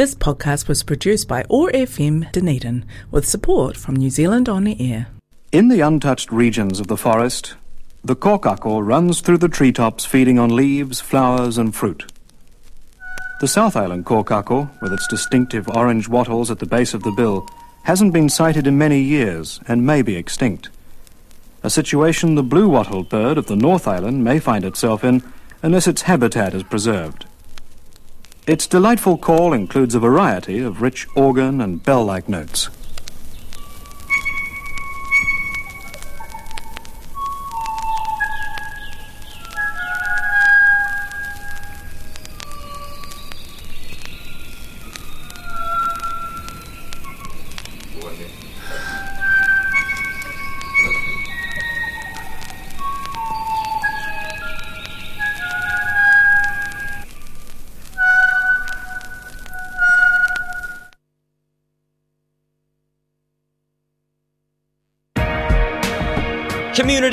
This podcast was produced by OAR FM Dunedin with support from New Zealand On Air. In the untouched regions of the forest, the kōkako runs through the treetops feeding on leaves, flowers, and fruit. The South Island kōkako, with its distinctive orange wattles at the base of the bill, hasn't been sighted in many years and may be extinct. A situation the blue wattled bird of the North Island may find itself in unless its habitat is preserved. Its delightful call includes a variety of rich organ and bell like notes.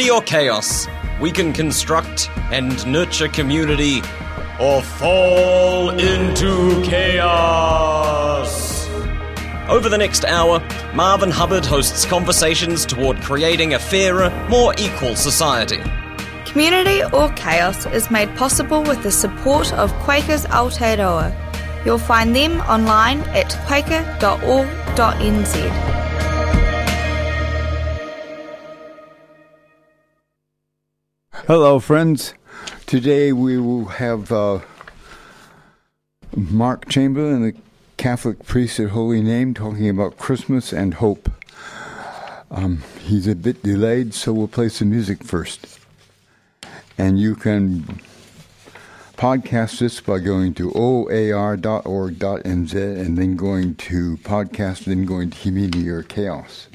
Or chaos? We can construct and nurture community or fall into chaos. Over the next hour, Marvin Hubbard hosts conversations toward creating a fairer, more equal society. Community or Chaos is made possible with the support of Quakers Aotearoa. You'll find them online at quaker.org.nz. Hello, friends. Today we will have uh, Mark Chamberlain, the Catholic priest at Holy Name, talking about Christmas and hope. Um, he's a bit delayed, so we'll play some music first. And you can podcast this by going to oar.org.nz and then going to podcast, then going to community or chaos.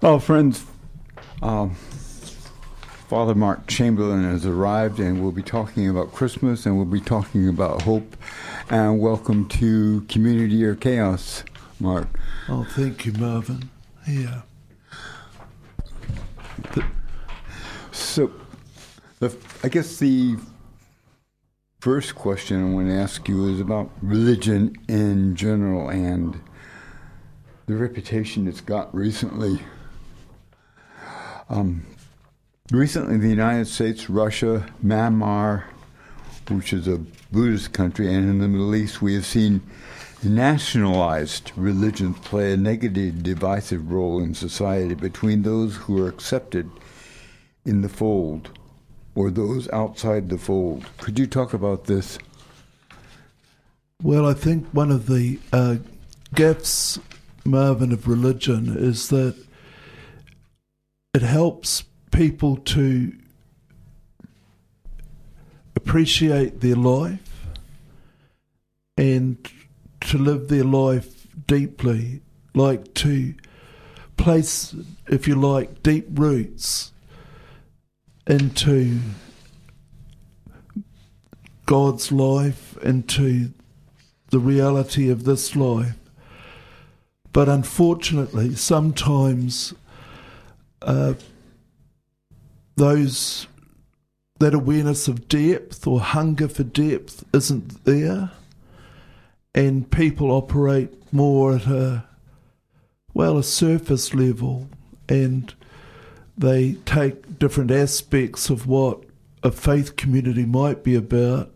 Oh, friends, um, Father Mark Chamberlain has arrived, and we'll be talking about Christmas and we'll be talking about hope. And welcome to Community or Chaos, Mark. Oh, thank you, Marvin. Yeah. So, the, I guess the first question I want to ask you is about religion in general and the reputation it's got recently. Um, recently, the United States, Russia, Myanmar, which is a Buddhist country, and in the Middle East, we have seen nationalized religions play a negative, divisive role in society between those who are accepted in the fold or those outside the fold. Could you talk about this? Well, I think one of the uh, gifts, Marvin, of religion is that it helps people to appreciate their life and to live their life deeply, like to place, if you like, deep roots into God's life, into the reality of this life. But unfortunately, sometimes uh, those that awareness of depth or hunger for depth isn't there, and people operate more at a well a surface level, and they take different aspects of what a faith community might be about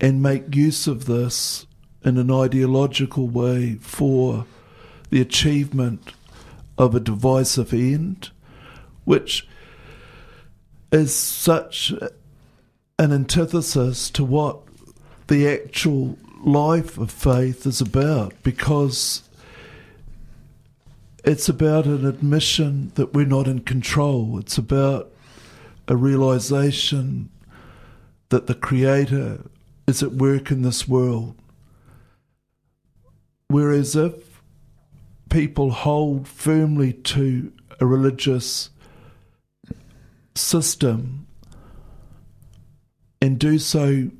and make use of this in an ideological way for the achievement of a divisive end, which is such an antithesis to what the actual life of faith is about because it's about an admission that we're not in control. It's about a realization that the Creator is at work in this world. Whereas if people hold firmly to a religious system and do so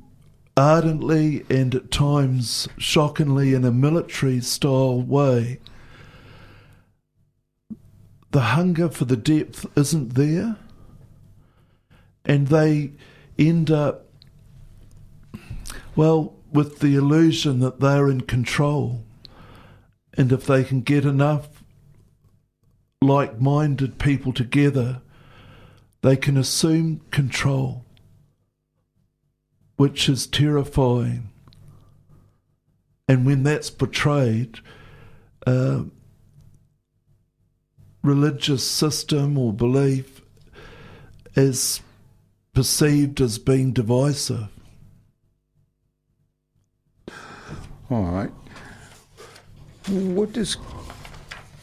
ardently and at times shockingly in a military style way, the hunger for the depth isn't there. And they end up, well, with the illusion that they're in control. And if they can get enough like minded people together, they can assume control, which is terrifying. And when that's betrayed, uh, religious system or belief is perceived as being divisive. All right. What does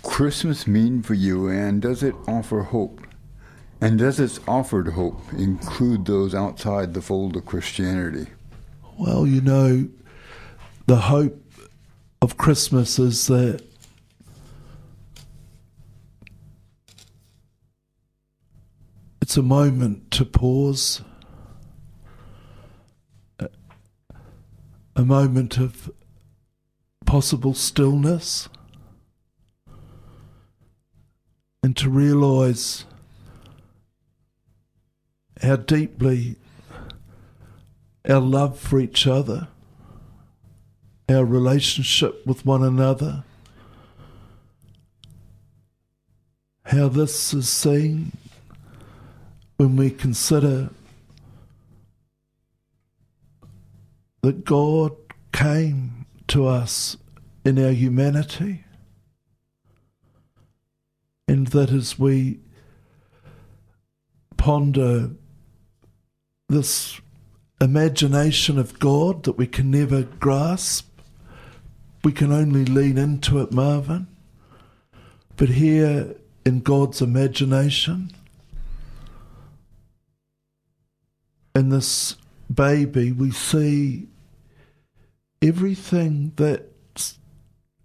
Christmas mean for you, and does it offer hope? And does its offered hope include those outside the fold of Christianity? Well, you know, the hope of Christmas is that it's a moment to pause, a, moment of possible stillness, and to realize how deeply our love for each other, our relationship with one another, how this is seen when we consider that God came to us in our humanity, and that as we ponder this imagination of God that we can never grasp, we can only lean into it, Marvin. But here in God's imagination, in this baby, we see everything that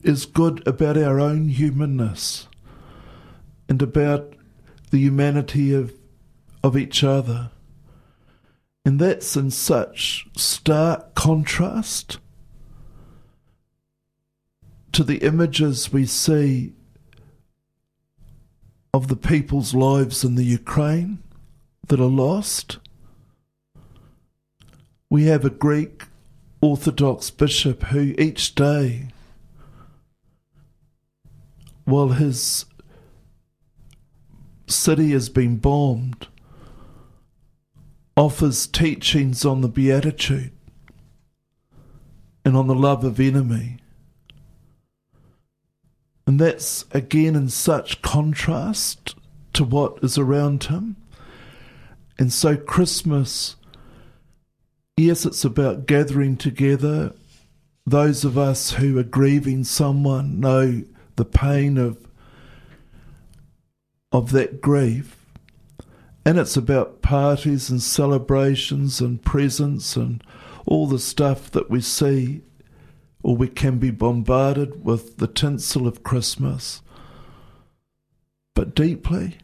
is good about our own humanness and about the humanity of, of each other. And that's in such stark contrast to the images we see of the people's lives in the Ukraine that are lost. We have a Greek Orthodox bishop who each day, while his city has been bombed, offers teachings on the Beatitude and on the love of enemy. And that's again in such contrast to what is around him. And so, Christmas, yes, it's about gathering together. Those of us who are grieving someone know the pain of, of that grief. And it's about parties and celebrations and presents and all the stuff that we see or we can be bombarded with the tinsel of Christmas. But deeply,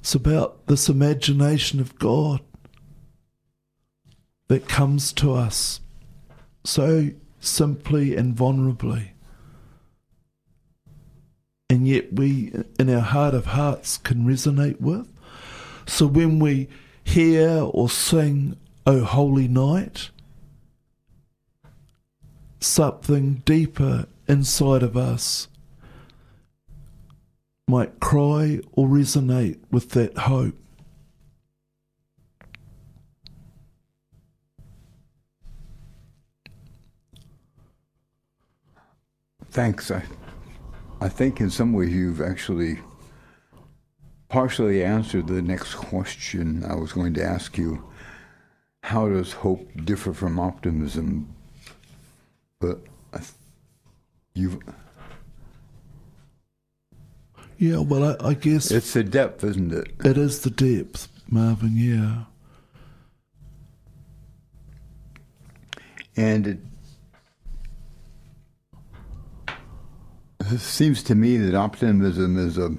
it's about this imagination of God that comes to us so simply and vulnerably. And yet, we, in our heart of hearts, can resonate with. So, when we hear or sing, O Holy Night, something deeper inside of us might cry or resonate with that hope. Thanks. I, I think in some ways you've actually partially answered the next question I was going to ask you. How does hope differ from optimism? But you've Yeah, well, I, I guess it's the depth, isn't it? it is the depth, Marvin, yeah. And it, it seems to me that optimism is a,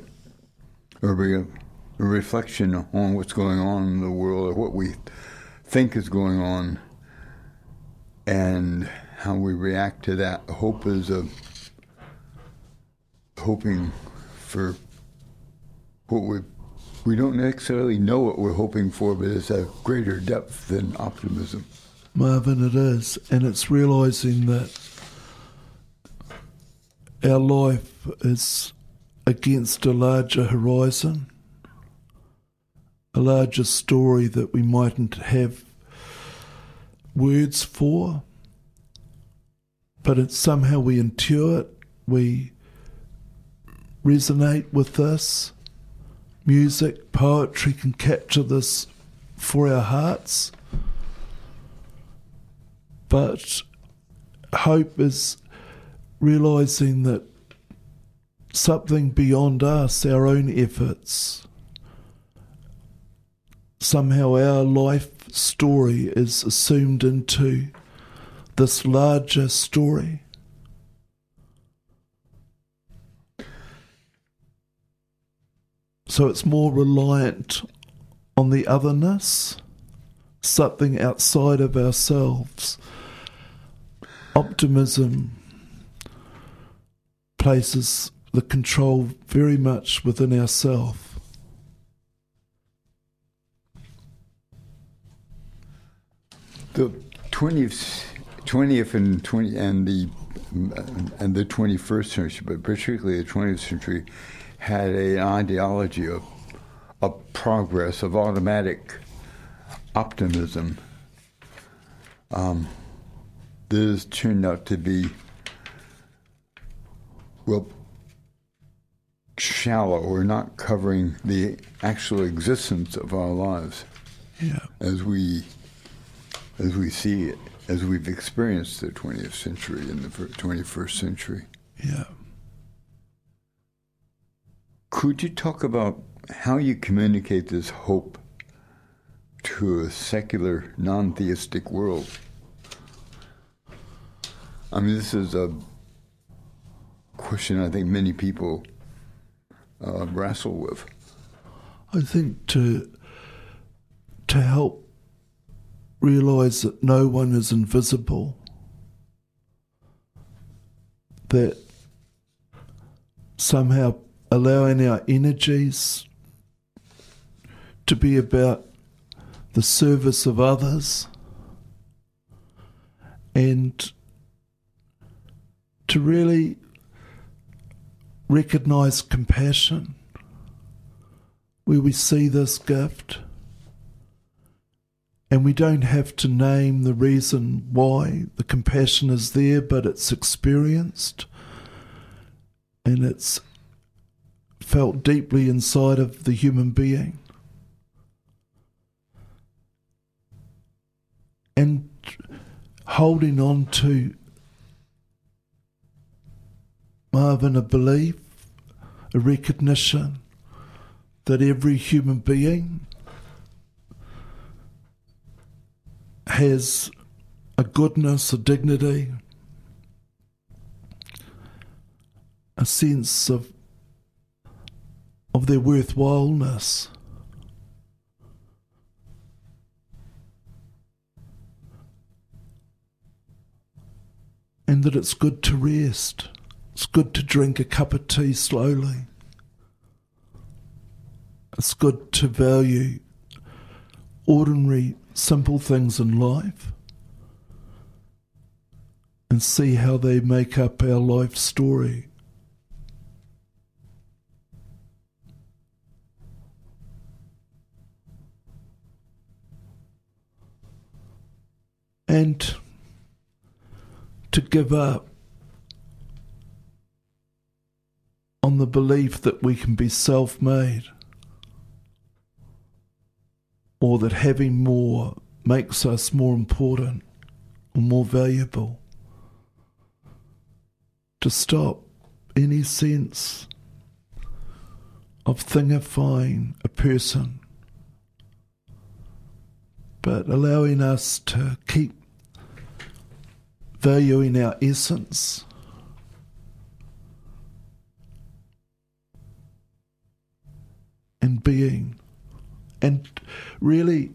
a, re, a reflection on what's going on in the world, or what we think is going on, and how we react to that. Hope is a hoping for what we we don't necessarily know what we're hoping for, but it's a greater depth than optimism. Marvin, it is. And it's realizing that our life is against a larger horizon, a larger story that we mightn't have words for, but it's somehow we intuit, we resonate with this. Music, poetry can capture this for our hearts. But hope is realizing that something beyond us, our own efforts, somehow our life story is assumed into this larger story. So it's more reliant on the otherness, something outside of ourselves. Optimism places the control very much within ourselves. The twentieth, twentieth and twenty and the and the twenty first century, but particularly the twentieth century, had an ideology of of progress, of automatic optimism. Um, this turned out to be well shallow We're not covering the actual existence of our lives Yeah. as we as we see it, as we've experienced the 20th century and the 21st century. Yeah. Could you talk about how you communicate this hope to a secular, non theistic world? I mean, this is a question I think many people uh, wrestle with? I think to to help realize that no one is invisible, that somehow allowing our energies to be about the service of others and to really recognize compassion where we see this gift and we don't have to name the reason why the compassion is there, but it's experienced and it's felt deeply inside of the human being. And holding on to Marvin a belief, a recognition that every human being has a goodness, a dignity, a sense of of their worthwhileness. And that it's good to rest. It's good to drink a cup of tea slowly. It's good to value ordinary, simple things in life and see how they make up our life story. And to give up on the belief that we can be self made or that having more makes us more important or more valuable. To stop any sense of thingifying a person, but allowing us to keep valuing our essence. And being. And really,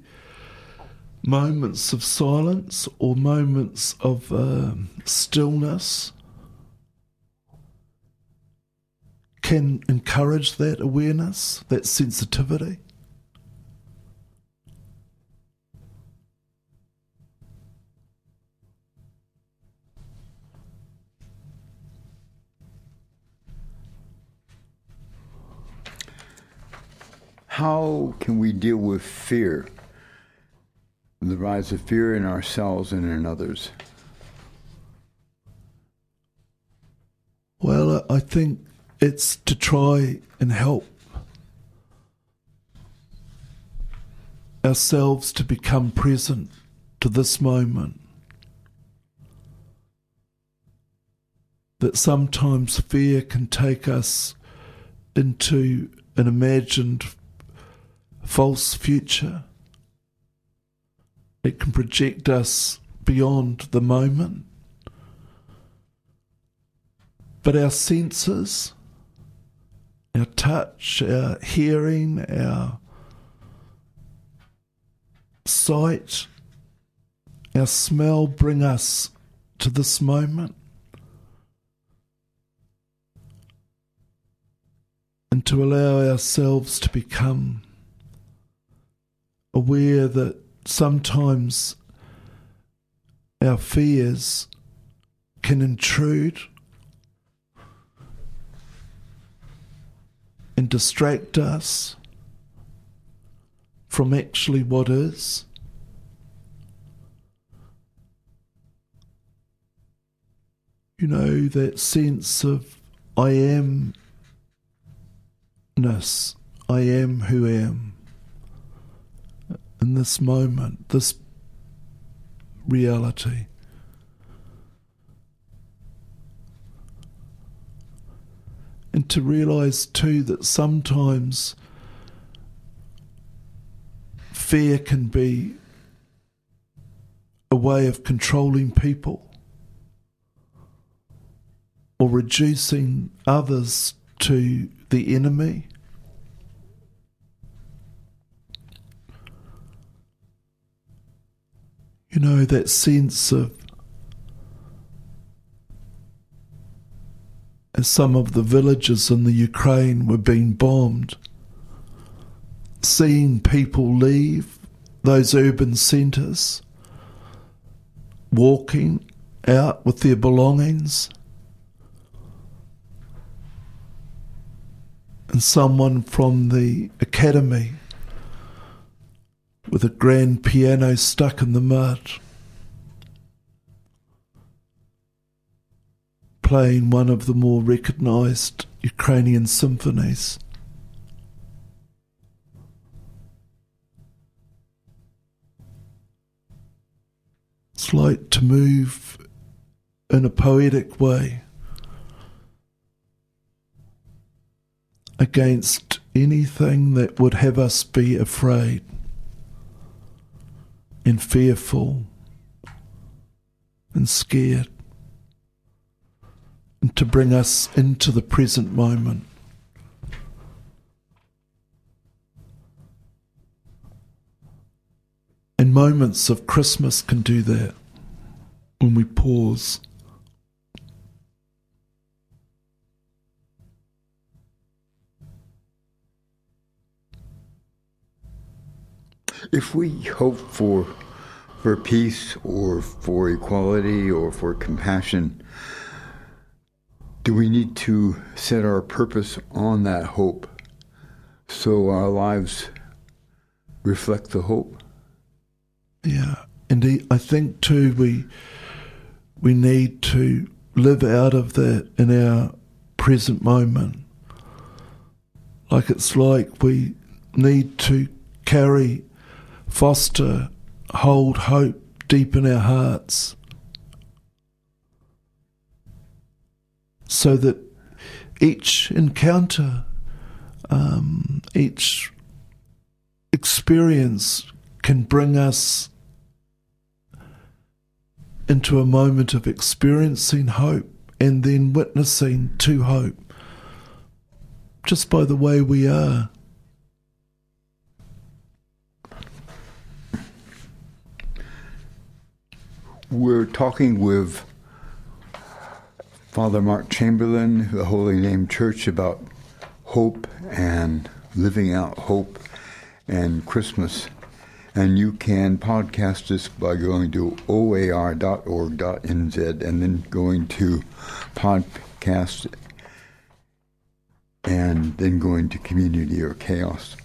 moments of silence or moments of um, stillness can encourage that awareness, that sensitivity. How can we deal with fear? The rise of fear in ourselves and in others. Well, uh, I think it's to try and help ourselves to become present to this moment. That sometimes fear can take us into an imagined false future. It can project us beyond the moment. But our senses, our touch, our hearing, our sight, our smell bring us to this moment. And to allow ourselves to become aware that sometimes our fears can intrude and distract us from actually what is. You know, that sense of I amness, I am who am. In this moment, this reality. And to realize too that sometimes fear can be a way of controlling people or reducing others to the enemy. You know, that sense of as some of the villages in the Ukraine were being bombed, seeing people leave those urban centres, walking out with their belongings, and someone from the academy with a grand piano stuck in the mud. Playing one of the more recognized Ukrainian symphonies. It's like to move in a poetic way against anything that would have us be afraid and fearful and scared, and to bring us into the present moment. And moments of Christmas can do that when we pause. If we hope for for peace or for equality or for compassion, do we need to set our purpose on that hope so our lives reflect the hope? Yeah, indeed. I think too we we need to live out of that in our present moment. Like it's like we need to carry, foster, hold hope deep in our hearts, so that each encounter, um, each experience can bring us into a moment of experiencing hope and then witnessing to hope just by the way we are. We're talking with Father Mark Chamberlain, the Holy Name Church, about hope and living out hope and Christmas. And you can podcast this by going to oar.org.nz and then going to podcast and then going to community or chaos.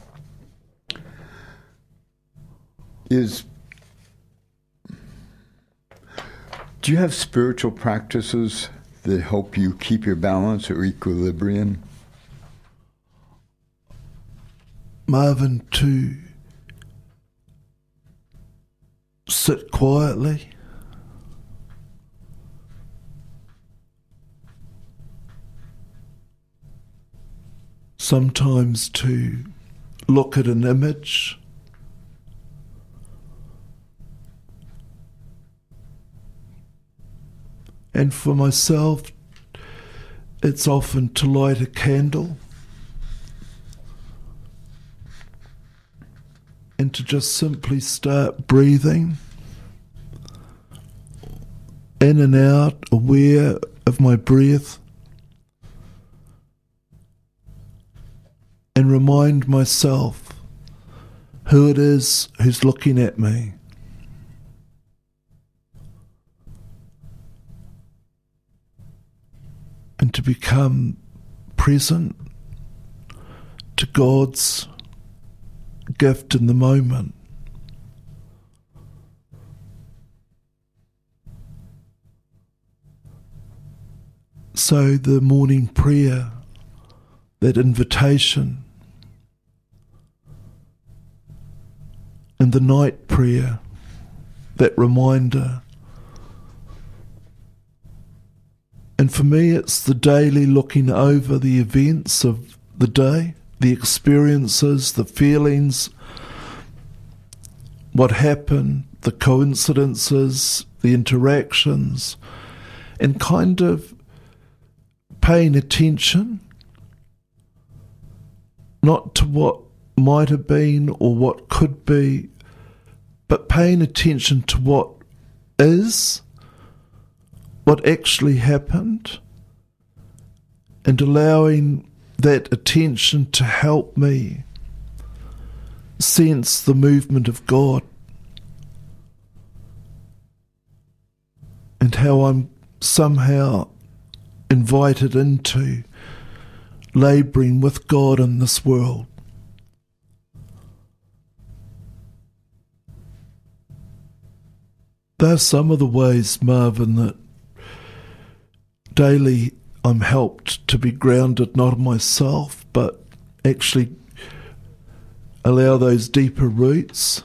Is do you have spiritual practices that help you keep your balance or equilibrium? Marvin, to sit quietly. Sometimes to look at an image. And for myself, it's often to light a candle and to just simply start breathing in and out, aware of my breath, and remind myself who it is who's looking at me. And to become present to God's gift in the moment. So the morning prayer, that invitation, and the night prayer, that reminder. And for me, it's the daily looking over the events of the day, the experiences, the feelings, what happened, the coincidences, the interactions, and kind of paying attention not to what might have been or what could be, but paying attention to what is, what actually happened, and allowing that attention to help me sense the movement of God and how I'm somehow invited into labouring with God in this world. There are some of the ways, Marvin, that daily I'm helped to be grounded not in myself, but actually allow those deeper roots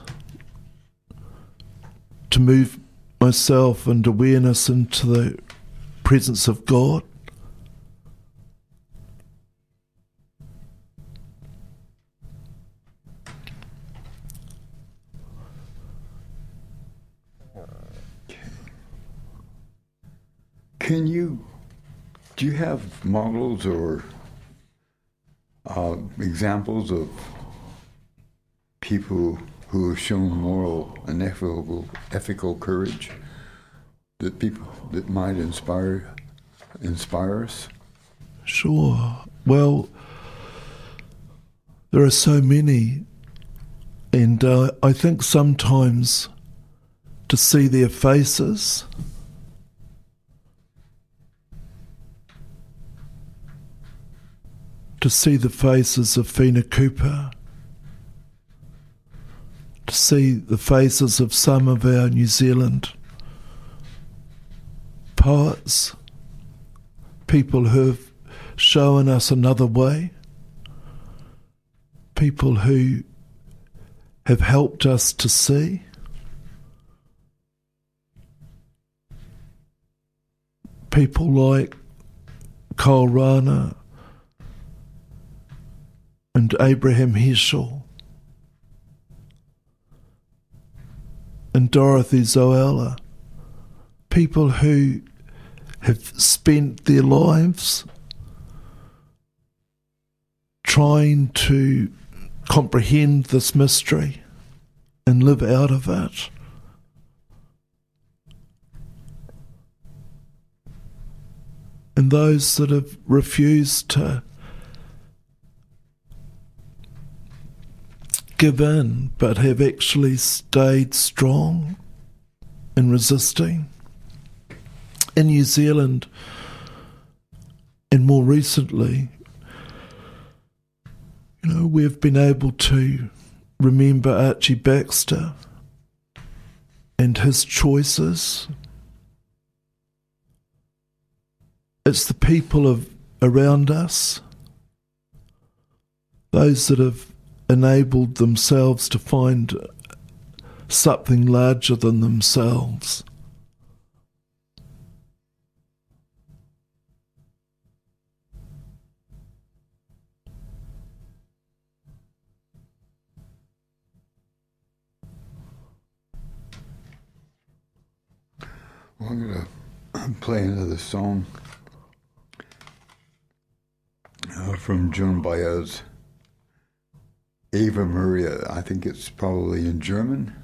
to move myself and awareness into the presence of God. Models or uh, examples of people who have shown moral and ethical, ethical courage that people that might inspire inspire us? Sure. Well, there are so many, and uh, I think sometimes to see their faces. To see the faces of Whina Cooper, to see the faces of some of our New Zealand poets, people who've shown us another way, people who have helped us to see. People like Karl Rahner and Abraham his Heschel and Dorothee Sölle, people who have spent their lives trying to comprehend this mystery and live out of it. And those that have refused to give in but have actually stayed strong in resisting. In New Zealand, and more recently, you know, we've been able to remember Archie Baxter and his choices. It's the people of around us, those that have enabled themselves to find something larger than themselves. I'm going to play another song uh, from Joan Baez. Ave Maria. I think it's probably in German.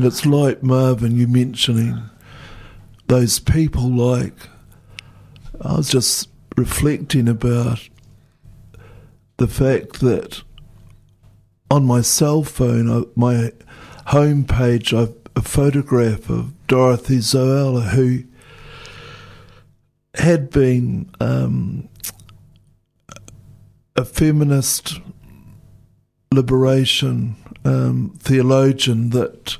And it's like Marvin, you mentioning those people like I was just reflecting about the fact that on my cell phone, my homepage, I've a photograph of Dorothee Sölle, who had been um, a feminist liberation um, theologian that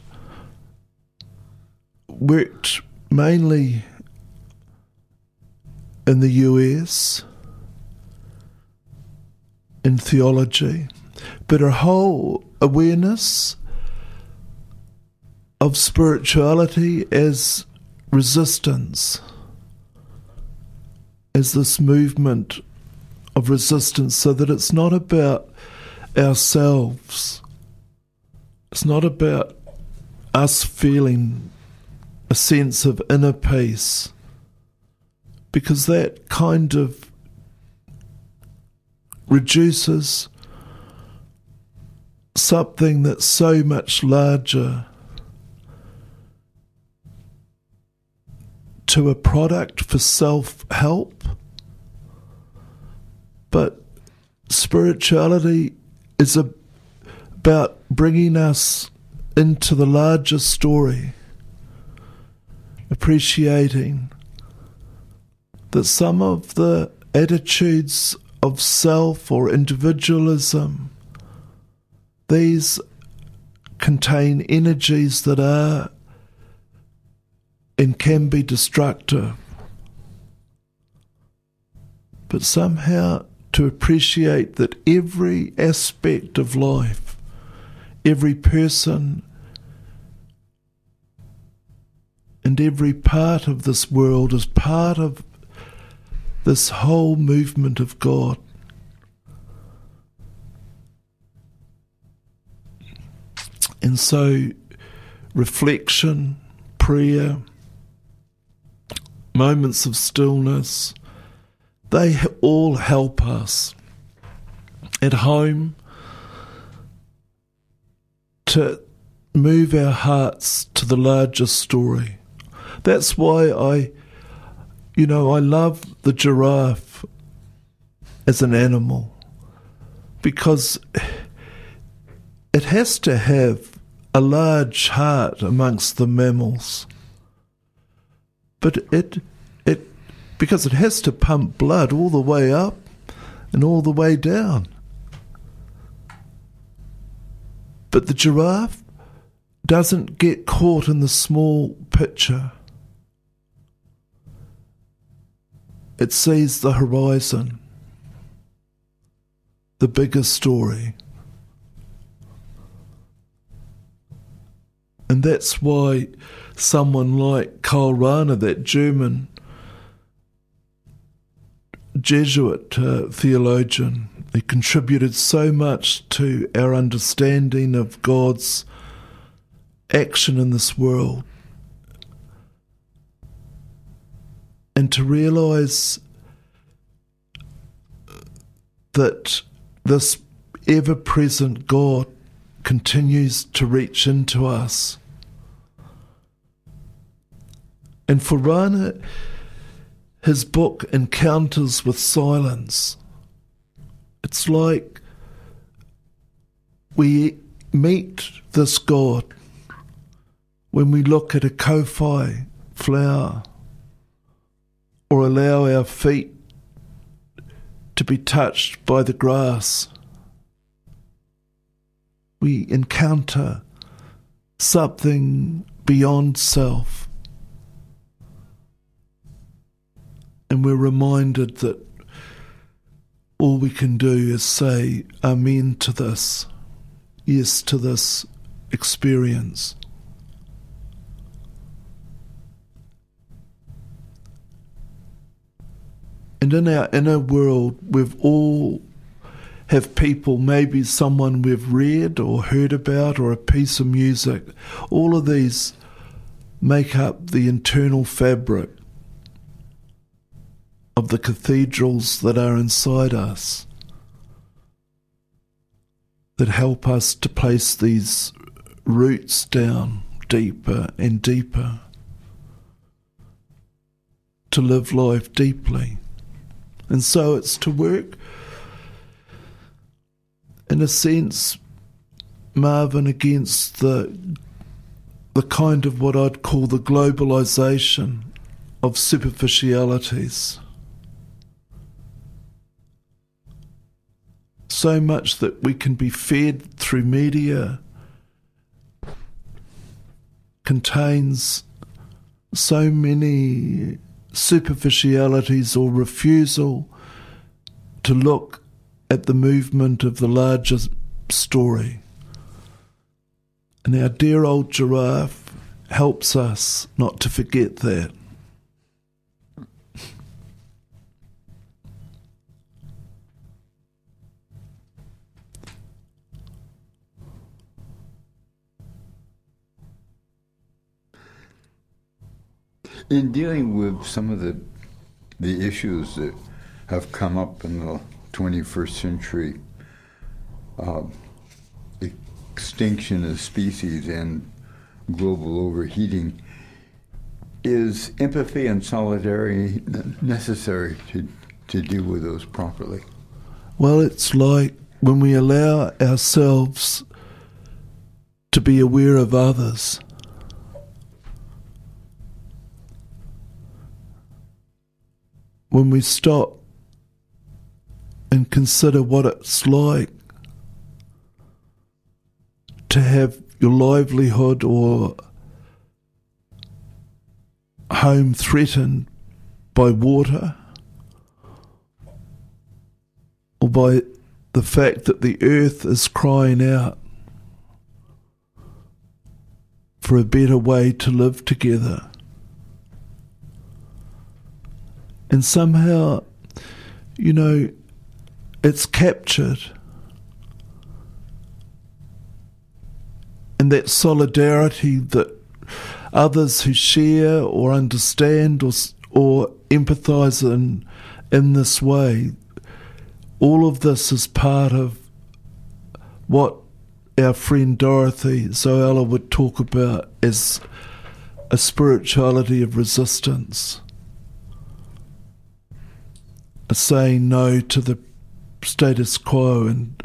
worked mainly in the US in theology, but her whole awareness of spirituality as resistance, as this movement of resistance, so that it's not about ourselves, it's not about us feeling a sense of inner peace, because that kind of reduces something that's so much larger to a product for self help. But spirituality is a, about bringing us into the larger story, appreciating that some of the attitudes of self or individualism, these contain energies that are and can be destructive. But somehow to appreciate that every aspect of life, every person, and every part of this world is part of this whole movement of God. And so, reflection, prayer, moments of stillness, they all help us at home to move our hearts to the larger story. That's why I, you know, I love the giraffe as an animal because it has to have a large heart amongst the mammals. But it, it, because it has to pump blood all the way up and all the way down. But the giraffe doesn't get caught in the small picture. It sees the horizon, the bigger story. And that's why someone like Karl Rahner, that German Jesuit uh, theologian, he contributed so much to our understanding of God's action in this world. And to realize that this ever present God continues to reach into us. And for Rahner, his book Encounters with Silence, it's like we meet this God when we look at a kowhai flower or allow our feet to be touched by the grass. We encounter something beyond self. And we're reminded that all we can do is say Amen to this, yes to this experience. And in our inner world, we've all have people, maybe someone we've read or heard about, or a piece of music. All of these make up the internal fabric of the cathedrals that are inside us, that help us to place these roots down deeper and deeper, to live life deeply. And so it's to work, in a sense, Marvin, against the the kind of what I'd call the globalization of superficialities. So much that we can be fed through media contains so many superficialities or refusal to look at the movement of the larger story. And our dear old giraffe helps us not to forget that. In dealing with some of the the issues that have come up in the 21st century, uh, extinction of species and global overheating, is empathy and solidarity necessary to, to deal with those properly? Well, it's like when we allow ourselves to be aware of others. When we stop and consider what it's like to have your livelihood or home threatened by water or by the fact that the earth is crying out for a better way to live together. And somehow you know, it's captured. And that solidarity that others who share or understand or, or empathize in, in this way, all of this is part of what our friend Dorothee Sölle would talk about as a spirituality of resistance, saying no to the status quo and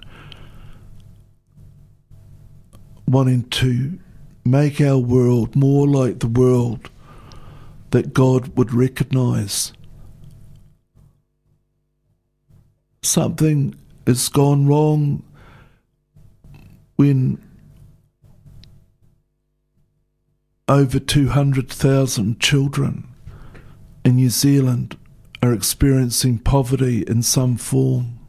wanting to make our world more like the world that God would recognize. Something has gone wrong when over 200,000 children in New Zealand are experiencing poverty in some form.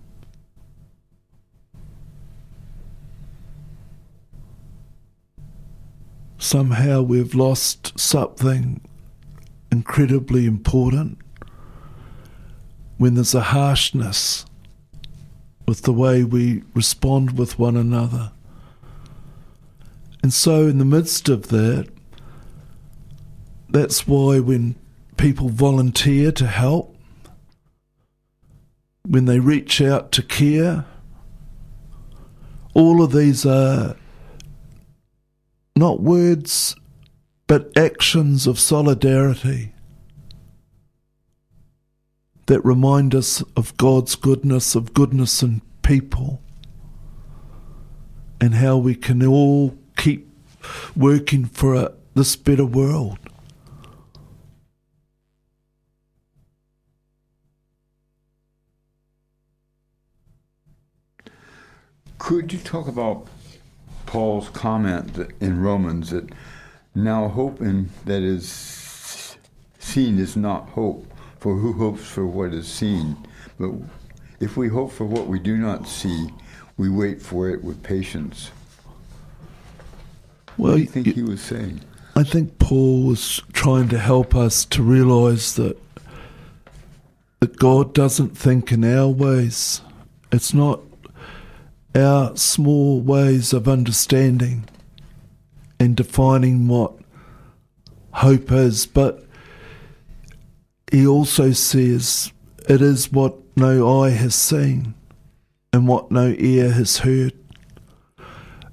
Somehow we've lost something incredibly important when there's a harshness with the way we respond with one another. And so, in the midst of that, that's why when people volunteer to help, when they reach out to care, all of these are not words but actions of solidarity that remind us of God's goodness, of goodness in people, and how we can all keep working for a, this better world. Could you talk about Paul's comment in Romans that now hope in that is seen is not hope, for who hopes for what is seen? But if we hope for what we do not see, we wait for it with patience. What Well, do you think he was saying? I think Paul was trying to help us to realize that that God doesn't think in our ways. It's not our small ways of understanding and defining what hope is, but he also says it is what no eye has seen and what no ear has heard.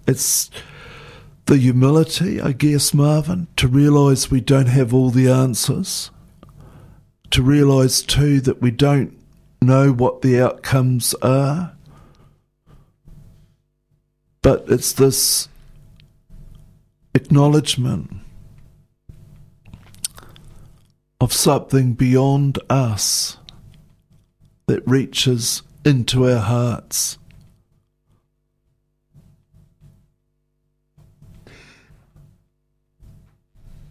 It's the humility, I guess, Marvin, to realize we don't have all the answers, to realize too that we don't know what the outcomes are. But it's this acknowledgement of something beyond us that reaches into our hearts.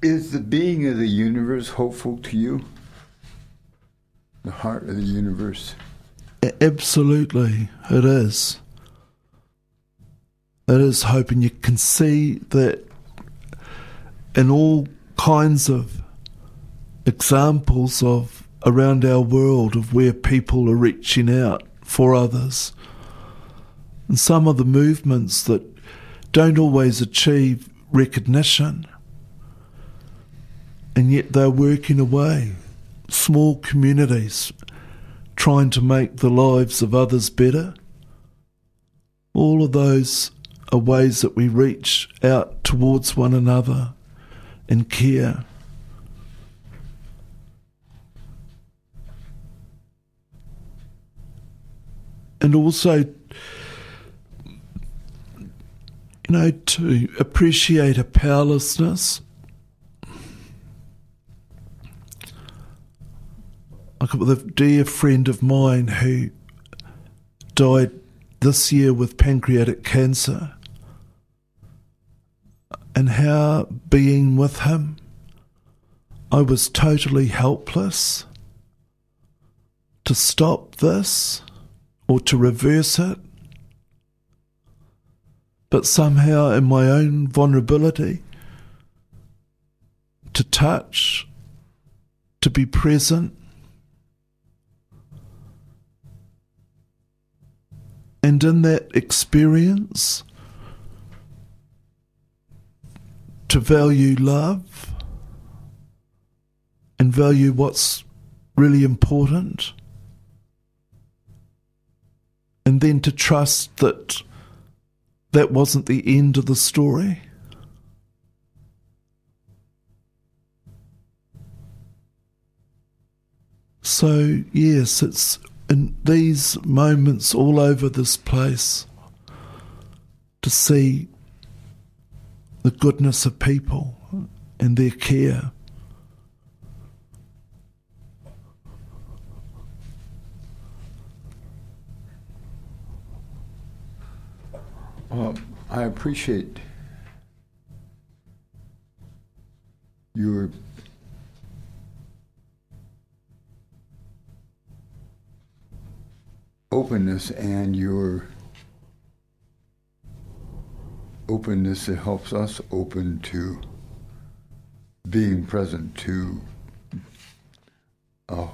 Is the being of the universe hopeful to you? The heart of the universe. Absolutely, it is. It is hope, and you can see that in all kinds of examples of around our world of where people are reaching out for others. And some of the movements that don't always achieve recognition, and yet they're working away. Small communities trying to make the lives of others better. All of those are ways that we reach out towards one another and care. And also, you know, to appreciate a powerlessness. I've a dear friend of mine who died this year with pancreatic cancer, and how being with him, I was totally helpless to stop this or to reverse it. But somehow, in my own vulnerability, to touch, to be present, And in that experience, to value love and value what's really important, and then to trust that that wasn't the end of the story. So, yes, it's in these moments all over this place to see the goodness of people and their care. Well, I appreciate your openness and your openness that helps us open to being present to a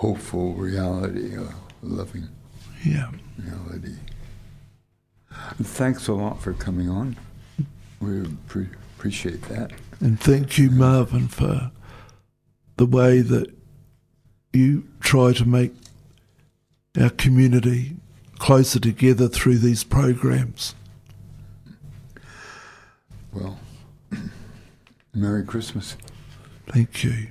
hopeful reality, a loving Yeah. reality. Thanks a lot for coming on. We pre- appreciate that. And thank you, Marvin, for the way that you try to make our community closer together through these programs. Well, Merry Christmas. Thank you.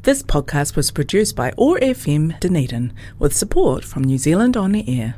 This podcast was produced by OAR FM Dunedin with support from New Zealand On the Air.